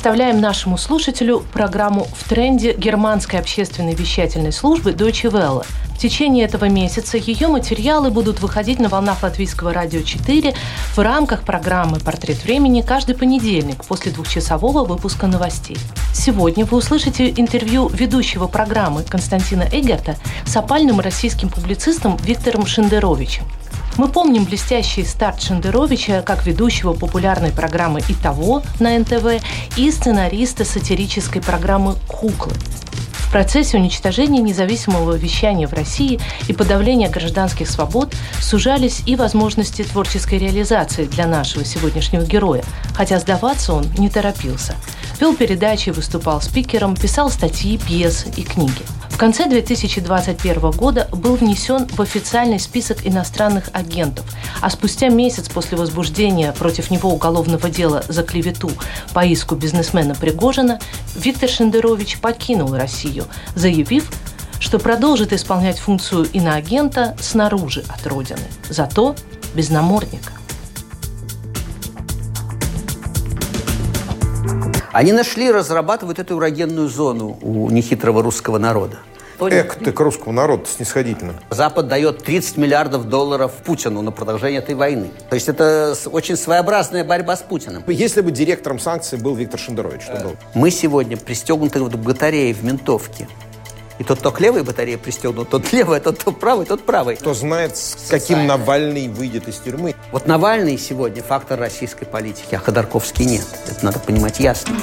Представляем нашему слушателю программу «В тренде» германской общественной вещательной службы Deutsche Welle. В течение этого месяца ее материалы будут выходить на волнах Латвийского радио 4 в рамках программы «Портрет времени» каждый понедельник после двухчасового выпуска новостей. Сегодня вы услышите интервью ведущего программы Константина Эгерта с опальным российским публицистом Виктором Шендеровичем. Мы помним блестящий старт Шендеровича как ведущего популярной программы «И того» на НТВ и сценариста сатирической программы «Куклы». В процессе уничтожения независимого вещания в России и подавления гражданских свобод сужались и возможности творческой реализации для нашего сегодняшнего героя, хотя сдаваться он не торопился. Вел передачи, выступал спикером, писал статьи, пьесы и книги – конце 2021 года был внесен в официальный список иностранных агентов, а спустя месяц после возбуждения против него уголовного дела за клевету по иску бизнесмена Пригожина Виктор Шендерович покинул Россию, заявив, что продолжит исполнять функцию иноагента снаружи от родины, зато без намордника. Они нашли, разрабатывают эту урогенную зону у нехитрого русского народа. Эк, ты к русскому народу снисходительно. Запад дает 30 миллиардов долларов Путину на продолжение этой войны. То есть это очень своеобразная борьба с Путиным. Если бы директором санкций был Виктор Шендерович, что был? Мы сегодня пристегнуты к батарее в ментовке. И тот, кто к левой батарее пристегнут, тот левый, тот, кто правый, тот правый. Кто знает, с каким Навальный выйдет из тюрьмы. Вот Навальный сегодня фактор российской политики, а Ходорковский нет. Это надо понимать ясно.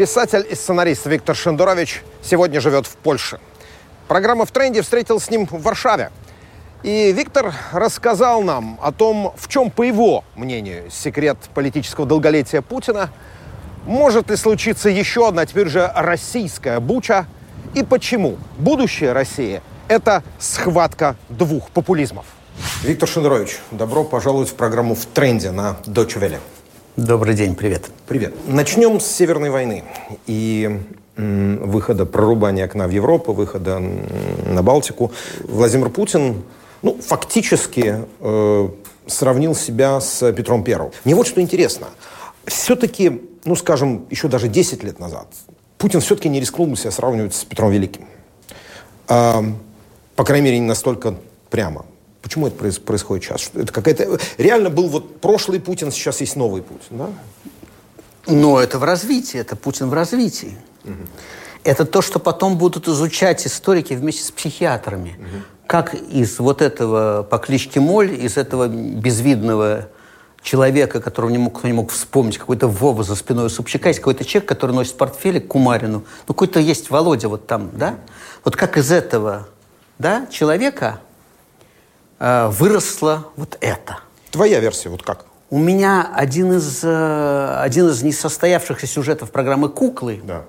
Писатель и сценарист Виктор Шендерович сегодня живет в Польше. Программа «В тренде» встретил с ним в Варшаве. И Виктор рассказал нам о том, в чем, по его мнению, секрет политического долголетия Путина, может ли случиться еще одна, теперь же российская буча, и почему будущее России – это схватка двух популизмов. Виктор Шендерович, добро пожаловать в программу «В тренде» на Deutsche Welle. Добрый день, привет. Привет. Начнем с Северной войны и выхода прорубания окна в Европу, выхода на Балтику. Владимир Путин ну, фактически э, сравнил себя с Петром Первым. Мне вот что интересно. Все-таки, ну, скажем, еще даже 10 лет назад Путин все-таки не рискнул бы себя сравнивать с Петром Великим. Э, по крайней мере, не настолько прямо. Почему это происходит сейчас? Это какая-то... Реально был вот прошлый Путин, сейчас есть новый Путин, да? Ну, это в развитии, это Путин в развитии. Угу. Это то, что потом будут изучать историки вместе с психиатрами. Угу. Как из вот этого по кличке Моль, из этого безвидного человека, которого не мог, кто не мог вспомнить, какой-то Вова за спиной у Собчака, есть какой-то человек, который носит портфель к Кумарину. Ну, какой-то есть Володя вот там, да? Вот как из этого да, человека Э, выросло вот это. Твоя версия вот как? У меня один из, э, один из несостоявшихся сюжетов программы «Куклы», да.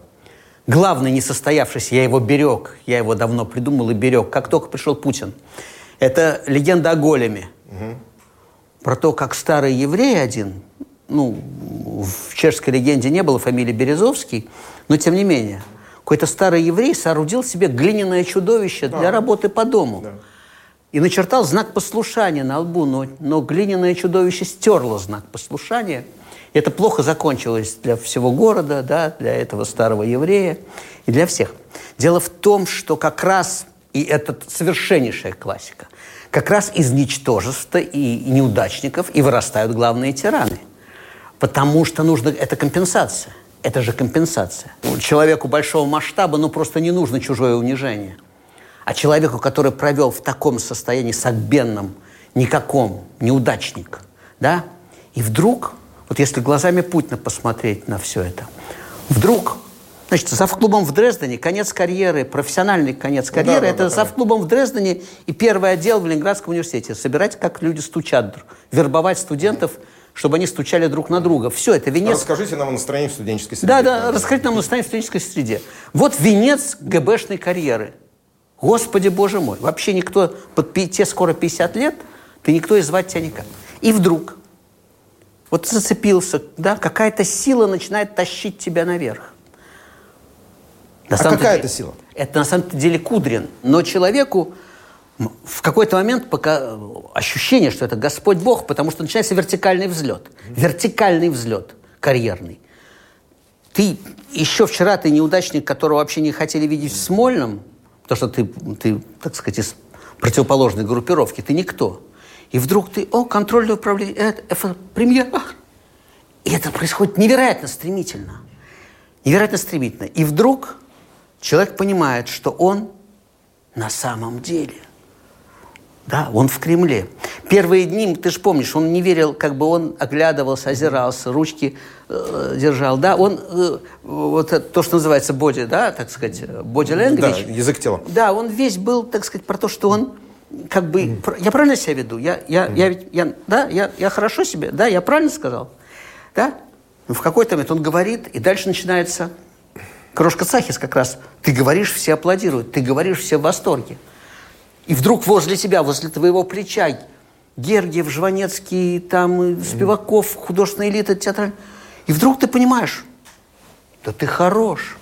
главный несостоявшийся, я его берег, я его давно придумал и берег, как только пришел Путин. Это легенда о големе. Угу. Про то, как старый еврей один, ну, в чешской легенде не было фамилии Березовский, но тем не менее, какой-то старый еврей соорудил себе глиняное чудовище да. для работы по дому. Да и начертал знак послушания на лбу, но, но глиняное чудовище стерло знак послушания. Это плохо закончилось для всего города, да, для этого старого еврея и для всех. Дело в том, что как раз, и это совершеннейшая классика, как раз из ничтожества и неудачников и вырастают главные тираны. Потому что нужно, это компенсация. Это же компенсация. Человеку большого масштаба, ну, просто не нужно чужое унижение – а человеку, который провел в таком состоянии сагбенном, никаком, неудачник, да, и вдруг, вот если глазами Путина посмотреть на все это, вдруг Значит, завклубом в Дрездене, конец карьеры, профессиональный конец карьеры, да, да, это да, завклубом в Дрездене и первый отдел в Ленинградском университете. Собирать, как люди стучат, друг- вербовать студентов, чтобы они стучали друг на друга. Все, это венец Расскажите нам о настроении в студенческой среде. да, да, расскажите нам настроение в студенческой среде. Вот венец ГБшной карьеры. Господи, боже мой. Вообще никто, под тебе скоро 50 лет, ты никто и звать тебя никак. И вдруг, вот зацепился, да, какая-то сила начинает тащить тебя наверх. На А какая деле- это сила? Это на самом деле Кудрин. Но человеку в какой-то момент пока ощущение, что это Господь Бог, потому что начинается вертикальный взлет. Вертикальный взлет карьерный. Ты еще вчера ты неудачник, которого вообще не хотели видеть в Смольном, потому что ты, ты так сказать, из противоположной группировки, ты никто. И вдруг ты, о, контрольное управление, это, это премьер. И это происходит невероятно стремительно. Невероятно стремительно. И вдруг человек понимает, что он на самом деле – да, он в Кремле. Первые дни, ты же помнишь, он не верил, как бы он оглядывался, озирался, ручки э, держал. Да, он, э, вот это, то, что называется боди, да, так сказать, боди Да, язык тела. Да, он весь был, так сказать, про то, что он как бы... пр- Я правильно себя веду? Я, я, я, ведь- я, да, я, я хорошо себе? Да, я правильно сказал? Да? Ну, в какой-то момент он говорит, и дальше начинается... Крошка Сахис как раз. Ты говоришь, все аплодируют. Ты говоришь, все в восторге. И вдруг возле тебя, возле твоего плеча Гергиев, Жванецкий, там, и Спиваков, художественная элита, театральная. И вдруг ты понимаешь, да ты хорош.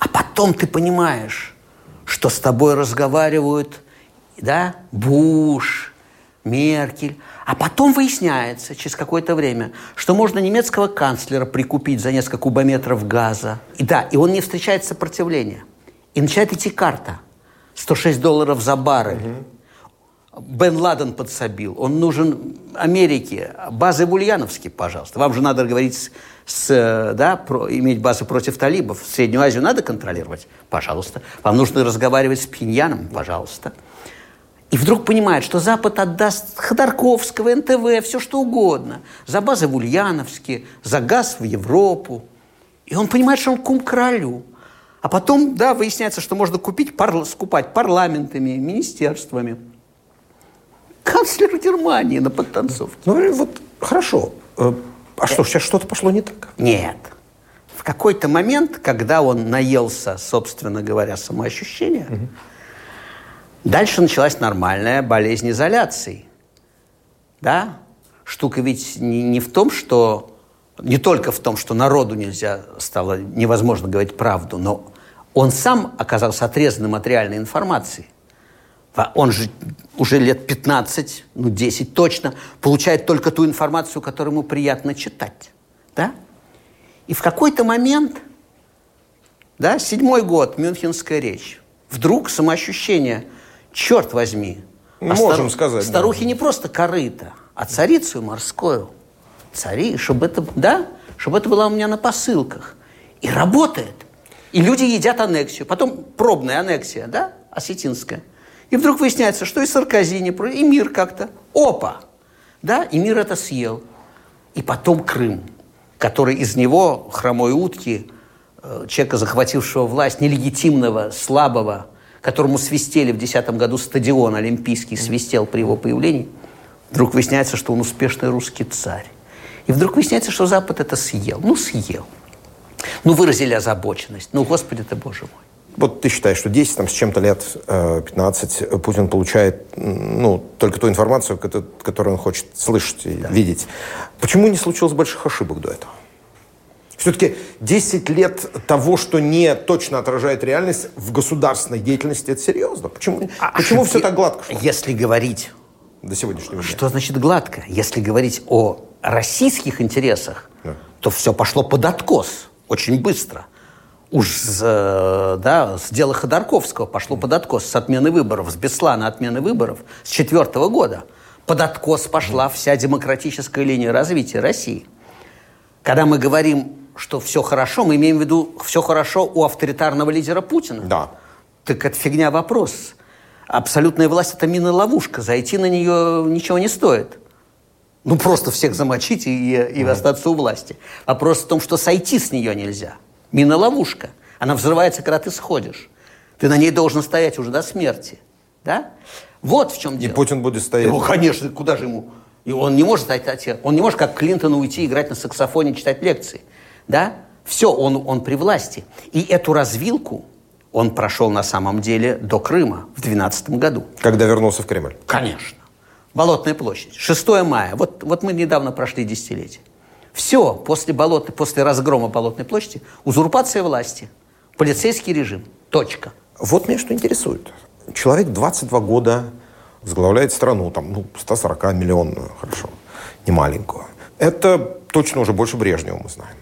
А потом ты понимаешь, что с тобой разговаривают, да, Буш, Меркель. А потом выясняется через какое-то время, что можно немецкого канцлера прикупить за несколько кубометров газа. И да, и он не встречает сопротивления. И начинает идти карта. 106 долларов за баррель. Бен Ладен подсобил. Он нужен Америке. Базы в Ульяновске, пожалуйста. Вам же надо говорить с, э, да, про, иметь базы против талибов. Среднюю Азию надо контролировать? Пожалуйста. Вам нужно разговаривать с Пиньяном? Пожалуйста. И вдруг понимает, что Запад отдаст Ходорковского, НТВ, все что угодно. За базы в Ульяновске, за газ в Европу. И он понимает, что он кум королю. А потом, да, выясняется, что можно купить, парл- скупать парламентами, министерствами. Канцлер Германии на подтанцовке. Ну, вот хорошо. Э, А что, сейчас что-то пошло не так? Нет. В какой-то момент, когда он наелся, собственно говоря, самоощущения, дальше началась нормальная болезнь изоляции. Да? Штука ведь не, не в том, что... Не только в том, что народу нельзя стало невозможно говорить правду, но он сам оказался отрезанным от реальной информации. А Он же уже лет 15, ну 10 точно, получает только ту информацию, которую ему приятно читать. Да? И в какой-то момент, да, седьмой год, Мюнхенская речь, вдруг самоощущение, черт возьми, Ну, можем сказать, да. Старухи не просто корыто, а царицу морскую. Цари, чтобы это, да, чтобы это было у меня на посылках. И работает. И люди едят аннексию. Потом пробная аннексия, да, осетинская. И вдруг выясняется, что и Саркози не и мир как-то. Опа! Да, и мир это съел. И потом Крым, который из него, хромой утки, э, человека, захватившего власть, нелегитимного, слабого, которому свистели в 2010 году стадион Олимпийский, свистел при его появлении, вдруг выясняется, что он успешный русский царь. И вдруг выясняется, что Запад это съел. Ну, съел. Ну, выразили озабоченность. Ну, Господи ты, Боже мой. Вот ты считаешь, что 10 там, с чем-то лет, э, 15, э, Путин получает ну, только ту информацию, кото- которую он хочет слышать и видеть. Почему не случилось больших ошибок до этого? Все-таки 10 лет того, что не точно отражает реальность в государственной деятельности, это серьезно. Почему, почему все так гладко шло Если говорить до сегодняшнего дня? Что значит гладко? Если говорить о российских интересах, Да. то все пошло под откос очень быстро. Уж э, да, с дела Ходорковского пошло под откос с отмены выборов, с Беслана отмены выборов с четвертого года. Под откос пошла вся демократическая линия развития России. Когда мы говорим, что все хорошо, мы имеем в виду все хорошо у авторитарного лидера Путина. Да. Так это фигня вопрос. Абсолютная власть – это мина-ловушка. Зайти на нее ничего не стоит. Ну, просто всех замочить и, и остаться у власти. Вопрос в том, что сойти с нее нельзя. Мина-ловушка. Она взрывается, когда ты сходишь. Ты на ней должен стоять уже до смерти. Да? Вот в чем дело. И Путин будет стоять. Ну, конечно, куда же ему? И он не может стать, он не может, как Клинтон, уйти, играть на саксофоне, читать лекции. Да? Все, он, он при власти. И эту развилку он прошел на самом деле до Крыма в 2012 году. Когда вернулся в Кремль? Конечно. Болотная площадь. 6 мая. Вот, вот мы недавно прошли десятилетие. Все, после, болотной, после разгрома Болотной площади, узурпация власти, полицейский режим. Точка. Вот меня что интересует. Человек 22 года возглавляет страну, там, ну, 140 миллионную, хорошо, не маленькую. Это точно уже больше Брежнева мы знаем.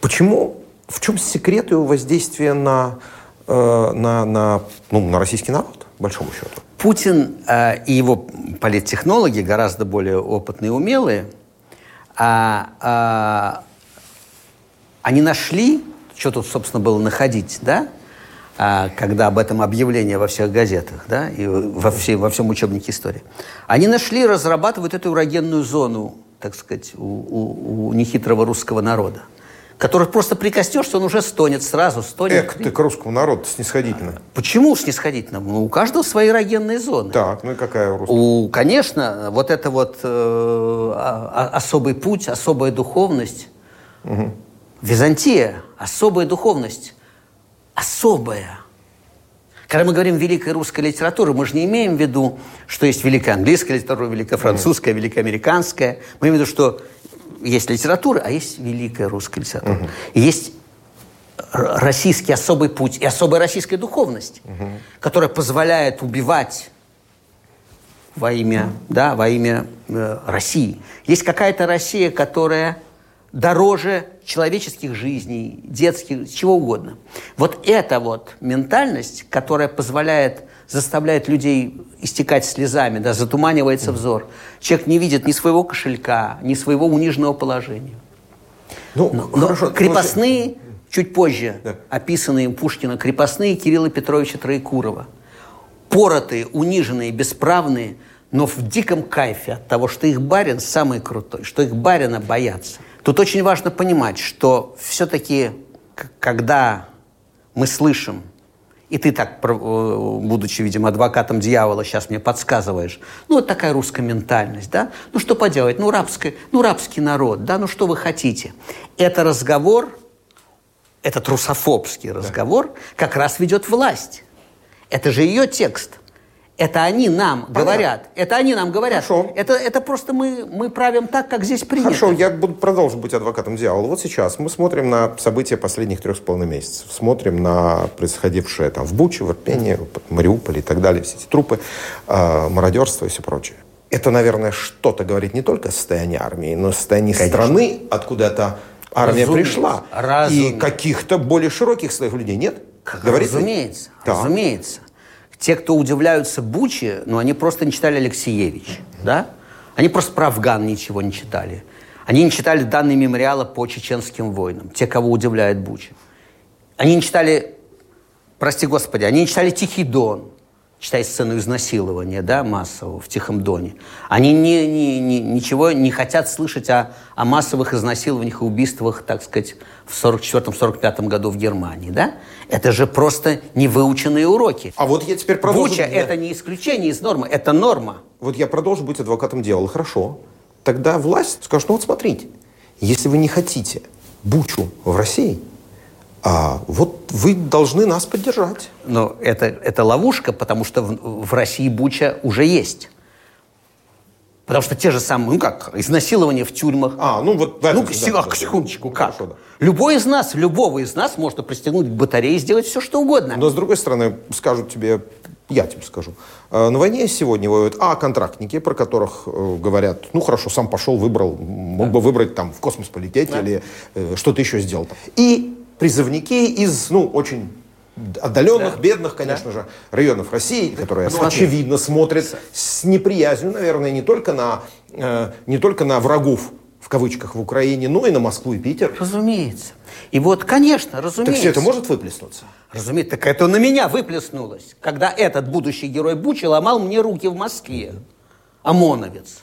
Почему, в чем секрет его воздействия на, э, на, на, ну, на российский народ, большому счету? Путин э, и его политтехнологи, гораздо более опытные и умелые, а, а, они нашли, что тут, собственно, было находить, да, а, когда об этом объявление во всех газетах, да, и во, всей, во всем учебнике истории. Они нашли, разрабатывать эту урогенную зону, так сказать, у, у, у нехитрого русского народа который просто прикоснешься, он уже стонет сразу, стонет. Эк, ты к русскому народу снисходительно. Почему снисходительно? Ну, у каждого свои эрогенные зоны. Так, ну и какая у русского? У, конечно, вот это вот э, а, а, особый путь, особая духовность. Угу. Византия, особая духовность. Особая. Когда мы говорим «великая русская литература», мы же не имеем в виду, что есть великая английская литература, великая французская, великая американская. Мы имеем в виду, что есть литература, а есть великая русская литература. Угу. Есть российский особый путь и особая российская духовность, угу. которая позволяет убивать во имя, да, во имя э, России. Есть какая-то Россия, которая дороже человеческих жизней, детских, чего угодно. Вот эта вот ментальность, которая позволяет заставляет людей истекать слезами, да, затуманивается взор. Человек не видит ни своего кошелька, ни своего униженного положения. Ну, но, хорошо, но крепостные, но... чуть позже да. описанные Пушкина, крепостные Кирилла Петровича Троекурова, поротые, униженные, бесправные, но в диком кайфе от того, что их барин самый крутой, что их барина боятся. Тут очень важно понимать, что все-таки, когда мы слышим и ты так, э, будучи, видимо, адвокатом дьявола, сейчас мне подсказываешь. Ну, вот такая русская ментальность, да? Ну, что поделать? Ну, рабская, ну, рабский народ, да? Ну, что вы хотите? Это разговор, этот русофобский разговор как раз ведет власть. Это же ее текст – это они нам Понятно. говорят. Это они нам говорят. Хорошо. Это, это просто мы, мы правим так, как здесь принято. Хорошо, я буду продолжу быть адвокатом дьявола. Вот сейчас мы смотрим на события последних трех с половиной месяцев. Смотрим на происходившее там в Буче, в Ирпене, в Мариуполе и так далее. Все эти трупы, э, мародерство и все прочее. Это, наверное, что-то говорит не только о состоянии армии, но о состоянии Конечно. страны, откуда эта армия Разумеется. пришла. Разумеется. И каких-то более широких своих людей нет? Говорит разумеется, да. разумеется. Те, кто удивляются Буче, ну, они просто не читали Алексеевич, да? Они просто про Афган ничего не читали. Они не читали данные мемориала по чеченским войнам, те, кого удивляет Буча. Они не читали, прости господи, они не читали «Тихий Дон», читай сцену изнасилования, да, массового в Тихом Доне. Они не, не, не, ничего не хотят слышать о, о массовых изнасилованиях и убийствах, так сказать, в 44-45 году в Германии, да? Это же просто невыученные уроки. А вот я теперь продолжу... Буча – это не исключение из нормы, это норма. Вот я продолжу быть адвокатом дьявола, хорошо. Тогда власть скажет, ну вот смотрите, если вы не хотите Бучу в России – а вот вы должны нас поддержать. Но это, это ловушка, потому что в, в России Буча уже есть. Потому что те же самые, ну как, изнасилования в тюрьмах. А, ну вот... Ну, да, а, да, секундочку, да, как? Хорошо, да. Любой из нас, любого из нас можно пристегнуть к батарее и сделать все, что угодно. Но, с другой стороны, скажут тебе, я тебе скажу, э, на войне сегодня воюют, а, контрактники, про которых э, говорят, ну, хорошо, сам пошел, выбрал, мог да. бы выбрать там в космос полететь да. или э, что-то еще сделал. И призывники из, ну, очень отдаленных, да. бедных, конечно да. же, районов России, которые, ну, очевидно, смотрят с неприязнью, наверное, не только на, э, не только на врагов в кавычках в Украине, но и на Москву и Питер. Разумеется. И вот, конечно, разумеется. Так все это может выплеснуться? Разумеется. Так это на меня выплеснулось, когда этот будущий герой Бучи ломал мне руки в Москве. ОМОНовец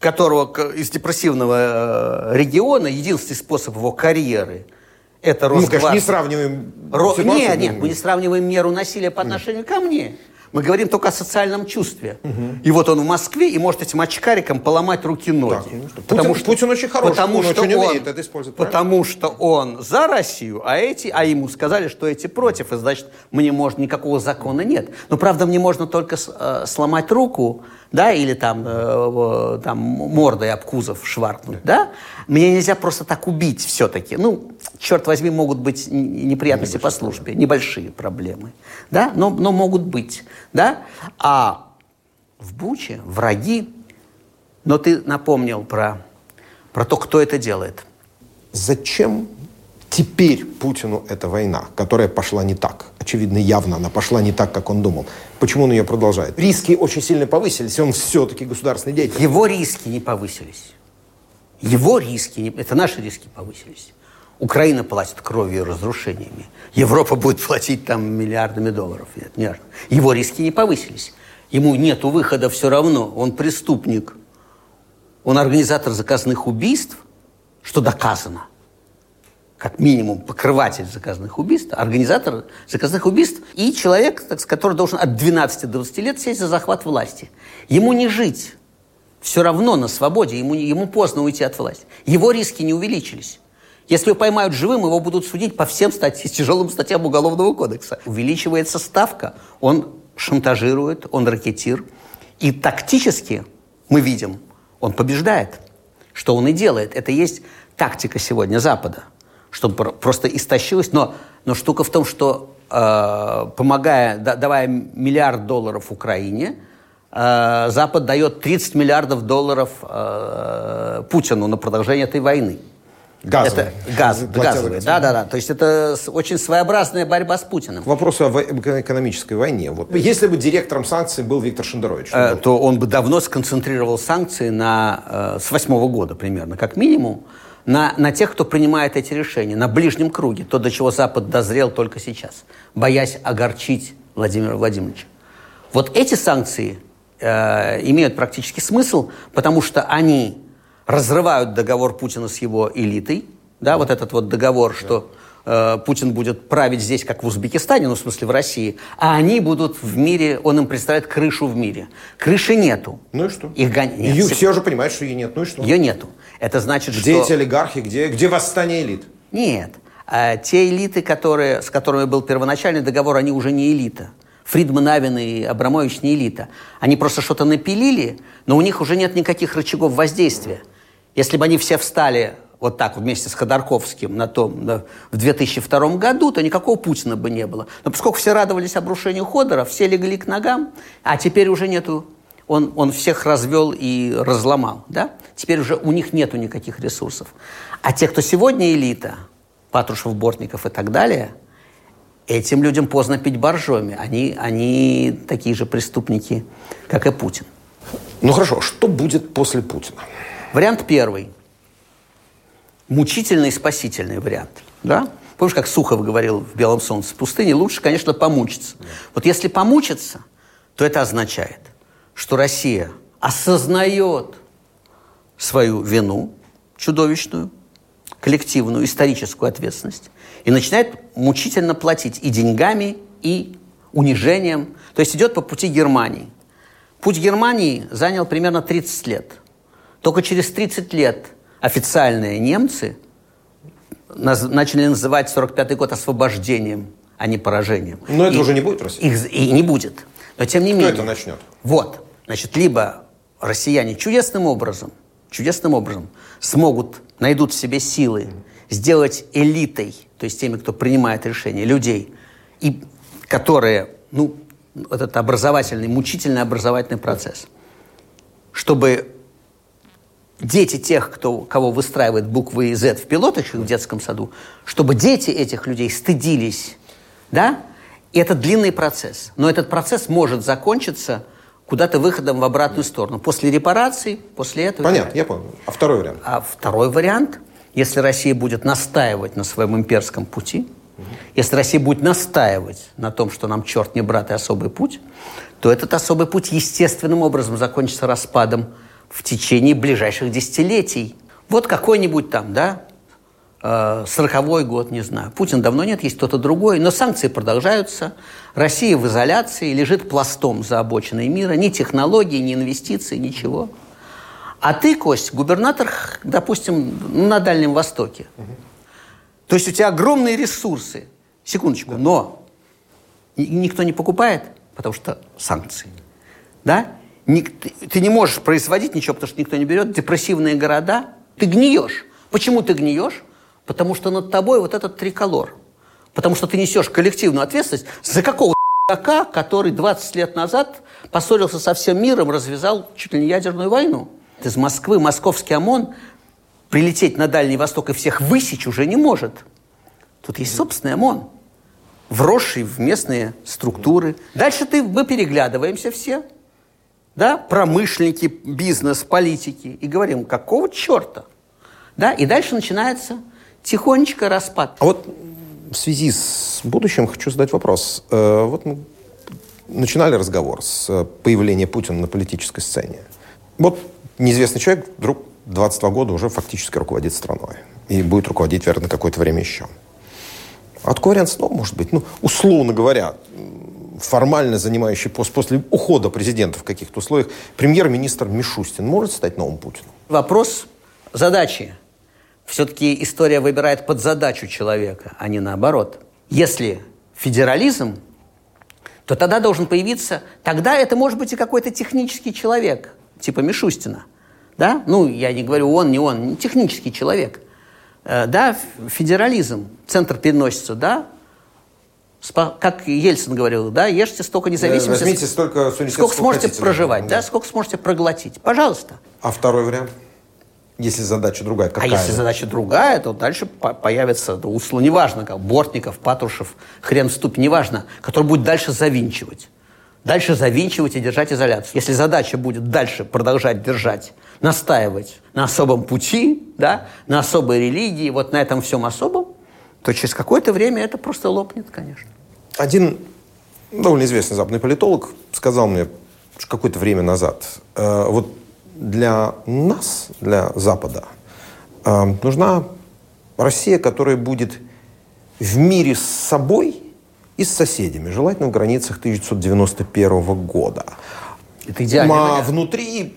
которого из депрессивного э, региона единственный способ его карьеры – это Ну, конечно, Росгвардия. не сравниваем Ро... Нет, нет, мы не сравниваем меру насилия по отношению ко мне. Мы говорим только о социальном чувстве. И вот он в Москве и может этим очкариком поломать руки-ноги. Так, ну что, Путин- Путин очень хороший, потому он что очень он- умеет это использовать, правильно? Потому что он за Россию, а эти, а ему сказали, что эти против, и значит, мне можно никакого закона нет. Но правда, мне можно только э, сломать руку, да, или там, э, там мордой об кузов шваркнуть, да. Мне нельзя просто так убить все-таки. Ну, черт возьми, могут быть неприятности по службе, небольшие проблемы, да, но, но могут быть, да. А в Буче враги, но ты напомнил про, про то, кто это делает. Зачем теперь Путину эта война, которая пошла не так? Очевидно, явно она пошла не так, как он думал. Почему он ее продолжает? Риски очень сильно повысились, и он все-таки государственный деятель. Его риски не повысились. Его риски, не- это наши риски повысились. Украина платит кровью и разрушениями. Европа будет платить там миллиардами долларов. Нет, не важно. Его риски не повысились. Ему нету выхода все равно. Он преступник. Он организатор заказных убийств, что доказано. Как минимум покрыватель заказных убийств, организатор заказных убийств и человек, который должен от 12 до 20 лет сесть за захват власти. Ему не жить все равно на свободе, ему, ему поздно уйти от власти. Его риски не увеличились. Если его поймают живым, его будут судить по всем статьям, тяжелым статьям Уголовного кодекса. Увеличивается ставка, он шантажирует, он ракетир. И тактически мы видим, он побеждает. Что он и делает. Это есть тактика сегодня Запада. Чтобы про- просто истощилось. Но, но штука в том, что э, помогая, да- давая миллиард долларов Украине, э, Запад дает 30 миллиардов долларов э, Путину на продолжение этой войны. Газовый. Это газ, Платя за газовые, газ. да, да, да. То есть это очень своеобразная борьба с Путиным. К вопросу о экономической войне. Вот. Если бы директором санкций был Виктор Шендерович, Э, то он бы давно сконцентрировал санкции на, э, с восьмого года примерно, как минимум, на, на тех, кто принимает эти решения, на ближнем круге, то, до чего Запад дозрел только сейчас, боясь огорчить Владимира Владимировича. Вот эти санкции э, имеют практически смысл, потому что они разрывают договор Путина с его элитой, да, вот этот вот договор, что э, Путин будет править здесь, как в Узбекистане, ну, в смысле, в России, а они будут в мире, он им представляет крышу в мире. Крыши нету. Ну и что? Их гон- нет, Ее се- все уже понимают, что ее нет. Ну и что? Ее нету. Это значит, Где что... эти олигархи, где, где восстание элит? Нет. А те элиты, которые, с которыми был первоначальный договор, они уже не элита. Фридман, Авен и Абрамович не элита. Они просто что-то напилили, но у них уже нет никаких рычагов воздействия. Если бы они все встали вот так вместе с Ходорковским на том, на- в 2002 году, то никакого Путина бы не было. Но поскольку все радовались обрушению Ходора, все легли к ногам, а теперь уже нету он, он всех развел и разломал, да? Теперь уже у них нету никаких ресурсов. А те, кто сегодня элита, Патрушев, Бортников и так далее, этим людям поздно пить боржоми. Они, они такие же преступники, как и Путин. Ну хорошо, что будет после Путина? Вариант первый. Мучительный спасительный вариант. Да? Помнишь, как Сухов говорил в «Белом солнце пустыни»? Лучше, конечно, помучиться. Вот если помучиться, то это означает, что Россия осознает свою вину чудовищную, коллективную, историческую ответственность и начинает мучительно платить и деньгами, и унижением. То есть идет по пути Германии. Путь Германии занял примерно 30 лет. Только через 30 лет официальные немцы наз- начали называть 45 год освобождением, а не поражением. Но это И- уже не будет в России. их- и не будет. Но тем не Кто менее. это начнет? Вот. Значит, либо россияне чудесным образом, чудесным образом смогут, найдут в себе силы сделать элитой, то есть теми, кто принимает решения, людей, и которые, ну, этот образовательный, мучительный образовательный процесс, чтобы дети тех, кто, кого выстраивает буквы Z в пилоточках в детском саду, чтобы дети этих людей стыдились, да? И это длинный процесс. Но этот процесс может закончиться куда-то выходом в обратную сторону. После репараций, после этого... Понятно, я понял. А второй вариант? А второй вариант, если Россия будет настаивать на своем имперском пути, если Россия будет настаивать на том, что нам черт не брат и особый путь, то этот особый путь естественным образом закончится распадом в течение ближайших десятилетий. Вот какой-нибудь там, да, э, сороковой год, не знаю. Путин давно нет, есть кто-то другой. Но санкции продолжаются. Россия в изоляции, лежит пластом за обочиной мира. Ни технологий, ни инвестиций, ничего. А ты, Кость, губернатор, допустим, на Дальнем Востоке. То есть у тебя огромные ресурсы. Секундочку, но никто не покупает, потому что санкции. Да? Ты не можешь производить ничего, потому что никто не берет. Депрессивные города. Ты гниешь. Почему ты гниешь? Потому что над тобой вот этот триколор. Потому что ты несешь коллективную ответственность за какого дурака, который 20 лет назад поссорился со всем миром, развязал чуть ли не ядерную войну. Из Москвы московский ОМОН прилететь на Дальний Восток и всех высечь уже не может. Тут есть собственный ОМОН, вросший в местные структуры. Дальше ты, мы переглядываемся все, да, промышленники, бизнес, политики, и говорим, какого черта? Да, и дальше начинается тихонечко распад. А вот в связи с будущим хочу задать вопрос. Э, вот мы начинали разговор с появления Путина на политической сцене. Вот неизвестный человек вдруг 22 года уже фактически руководит страной. И будет руководить, вероятно, какое-то время еще. Вариант снова может быть, ну, условно говоря, формально занимающий пост после ухода президента в каких-то условиях, премьер-министр Мишустин может стать новым Путиным? Вопрос задачи. Все-таки история выбирает под задачу человека, а не наоборот. Если федерализм, то тогда должен появиться, тогда это может быть и какой-то технический человек, типа Мишустина. Да? Ну, я не говорю он, не он, технический человек. Э, да, федерализм, центр переносится, да, как Ельцин говорил, да, ешьте столько независимости. Возьмите столько сколько, сколько сможете хотите, проживать, да. да, сколько сможете проглотить. Пожалуйста. А второй вариант? Если задача другая, какая? А если задача другая, то дальше появится усло, неважно, как Бортников, Патрушев, хрен в ступе, неважно, который будет дальше завинчивать. Дальше завинчивать и держать изоляцию. Если задача будет дальше продолжать держать, настаивать на особом пути, да, на особой религии, вот на этом всем особом, то через какое-то время это просто лопнет, конечно. Один довольно известный западный политолог сказал мне какое-то время назад, э, вот для нас, для Запада, э, нужна Россия, которая будет в мире с собой и с соседями, желательно в границах 1991 года. Это идеально. А внутри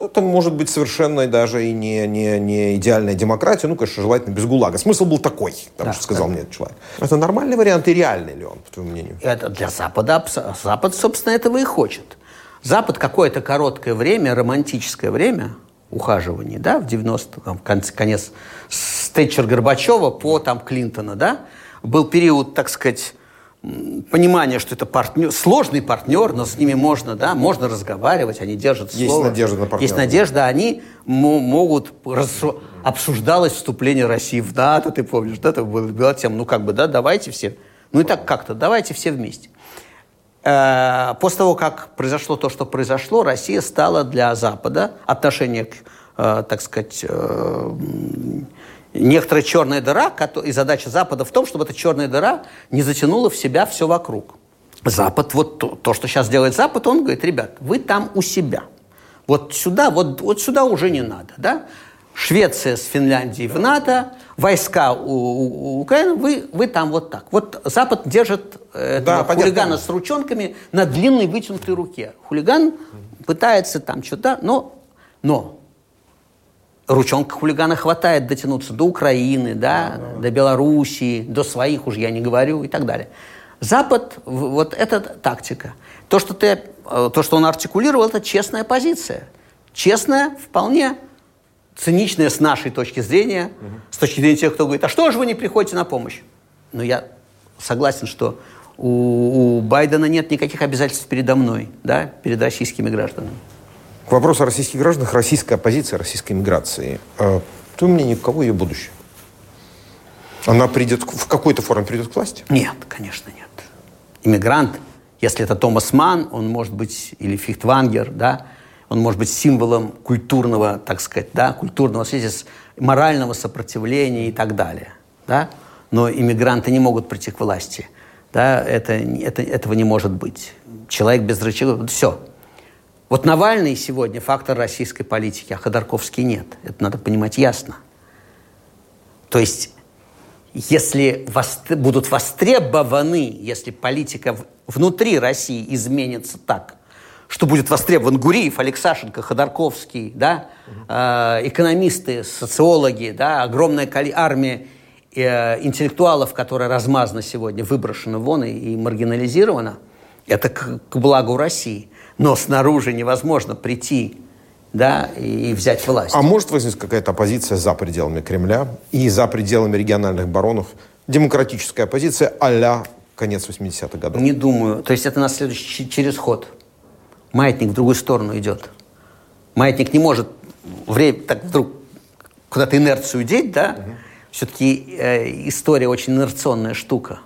это может быть совершенно даже и не, не, не идеальная демократия, ну, конечно, желательно без ГУЛАГа. Смысл был такой, потому да, что сказал да. мне этот человек. Это нормальный вариант и реальный ли он, по твоему мнению? Это для Запада, Запад, собственно, этого и хочет. Запад какое-то короткое время, романтическое время, ухаживаний, да, в 90 там, конец, конец с Тэтчер Горбачева по там Клинтона, да, был период, так сказать, понимание, что это партнер, сложный партнер, но с ними можно, да, можно разговаривать, они держат Есть слово. надежда на партнера. Есть надежда, они могут рас... обсуждалось вступление России в НАТО, ты помнишь, да, это была тема, ну как бы, да, давайте все, ну и так как-то, давайте все вместе. Э, после того, как произошло то, что произошло, Россия стала для Запада отношение к, так сказать, э, некоторая черная дыра, и задача Запада в том, чтобы эта черная дыра не затянула в себя все вокруг. Запад, вот то, то, что сейчас делает Запад, он говорит, ребят, вы там у себя. Вот сюда, вот, вот сюда уже не надо, да? Швеция с Финляндией в НАТО, войска у, у, у Украины, вы, вы там вот так. Вот Запад держит э, да, хулигана с ручонками на длинной вытянутой руке. Хулиган пытается там что-то, но, но ручонка хулигана хватает дотянуться до Украины, да, да, до Белоруссии, до своих уж я не говорю и так далее. Запад, вот эта тактика. То, что, ты, э, то, что он артикулировал, это честная позиция. Честная, вполне циничная с нашей точки зрения, угу. с точки зрения тех, кто говорит, а что же вы не приходите на помощь? Но я согласен, что у, у Байдена нет никаких обязательств передо мной, да, перед российскими гражданами. К вопросу о российских гражданах, российская оппозиция, российской миграции. А, твое мнение, каково ее будущее? Она придет, в какой-то форме придет к власти? Нет, конечно, нет. Иммигрант, если это Томас Ман, он может быть, или Фихтвангер, да, он может быть символом культурного, так сказать, да, культурного связи, морального сопротивления и так далее, да. Но иммигранты не могут прийти к власти, да, это, это, этого не может быть. Человек без рычагов, все, вот Навальный сегодня фактор российской политики, а Ходорковский нет. Это надо понимать ясно. То есть если будут востребованы, если политика внутри России изменится так, что будет востребован Гуриев, Алексашенко, Ходорковский, да, э, экономисты, социологи, да, огромная армия э, интеллектуалов, которая размазана сегодня, выброшена вон и, и маргинализирована, это к, к благу России. Но снаружи невозможно прийти да, и взять власть. А может возникнуть какая-то оппозиция за пределами Кремля и за пределами региональных баронов? Демократическая оппозиция а конец 80-х годов? Не думаю. То есть это на следующий через ход. Маятник в другую сторону идет. Маятник не может время так вдруг куда-то инерцию деть, да? Угу. Все-таки э, история очень инерционная штука.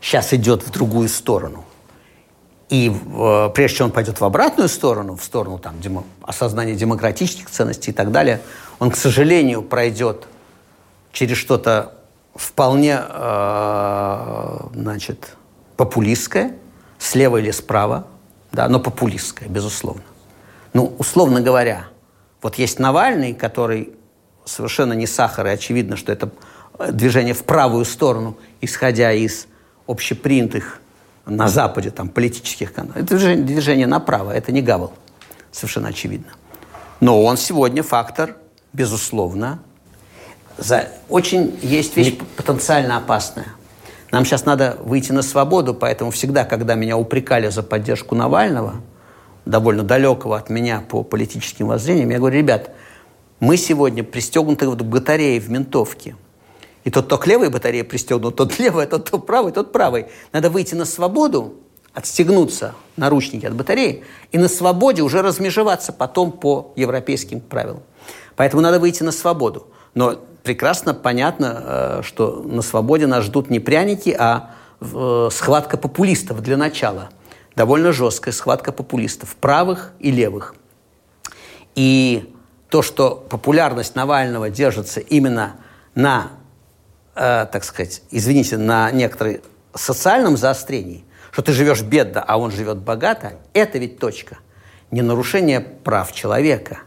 Сейчас идет в другую сторону. И э, прежде чем он пойдет в обратную сторону, в сторону там, демо, осознания демократических ценностей и так далее, он, к сожалению, пройдет через что-то вполне э, значит, популистское, слева или справа, да, но популистское, безусловно. Ну, условно говоря, вот есть Навальный, который совершенно не сахар, и очевидно, что это движение в правую сторону, исходя из общепринятых на Западе, там, политических каналов. Это движение, движение направо, это не Гавел, совершенно очевидно. Но он сегодня фактор, безусловно, за... очень есть вещь потенциально опасная. Нам сейчас надо выйти на свободу, поэтому всегда, когда меня упрекали за поддержку Навального, довольно далекого от меня по политическим воззрениям, я говорю, ребят, мы сегодня пристегнуты к батарее в ментовке – и тот, кто к левой батарее пристегнут, тот левый, тот, кто правый, тот правый. Надо выйти на свободу, отстегнуться наручники от батареи, и на свободе уже размежеваться потом по европейским правилам. Поэтому надо выйти на свободу. Но прекрасно понятно, э, что на свободе нас ждут не пряники, а э, схватка популистов для начала. Довольно жесткая схватка популистов, правых и левых. И то, что популярность Навального держится именно на э, так сказать, извините, на некоторой социальном заострении, что ты живешь бедно, а он живет богато, это ведь точка. Не нарушение прав человека,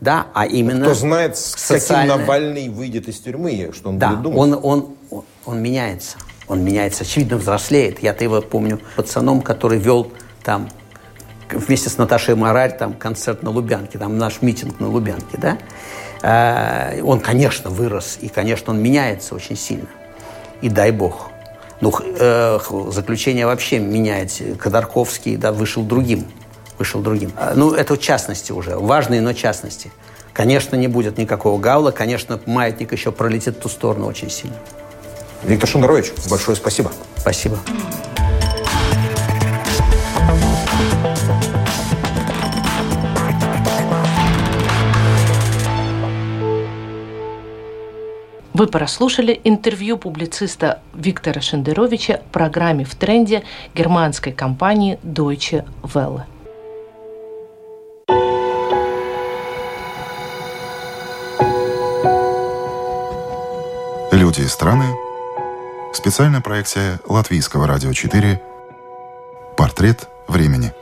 да, а именно Кто знает, с социальное... каким Навальный выйдет из тюрьмы, что он да, будет думать. Он, он, он, он меняется. Он меняется, очевидно, взрослеет. Я-то его помню пацаном, который вел там вместе с Наташей Мораль там концерт на Лубянке, там наш митинг на Лубянке, да? Э, он, конечно, вырос, и, конечно, он меняется очень сильно. И дай бог. Ну, э, заключение вообще меняется. Ходорковский да, вышел другим. Вышел другим. Э, ну, это в частности уже. Важные, но частности. Конечно, не будет никакого гаула. Конечно, маятник еще пролетит в ту сторону очень сильно. Виктор Шендерович, большое спасибо. Спасибо. Вы прослушали интервью публициста Виктора Шендеровича в программе «В тренде» германской компании Deutsche Welle. Люди и страны. Специальная проекция Латвийского радио 4. Портрет времени.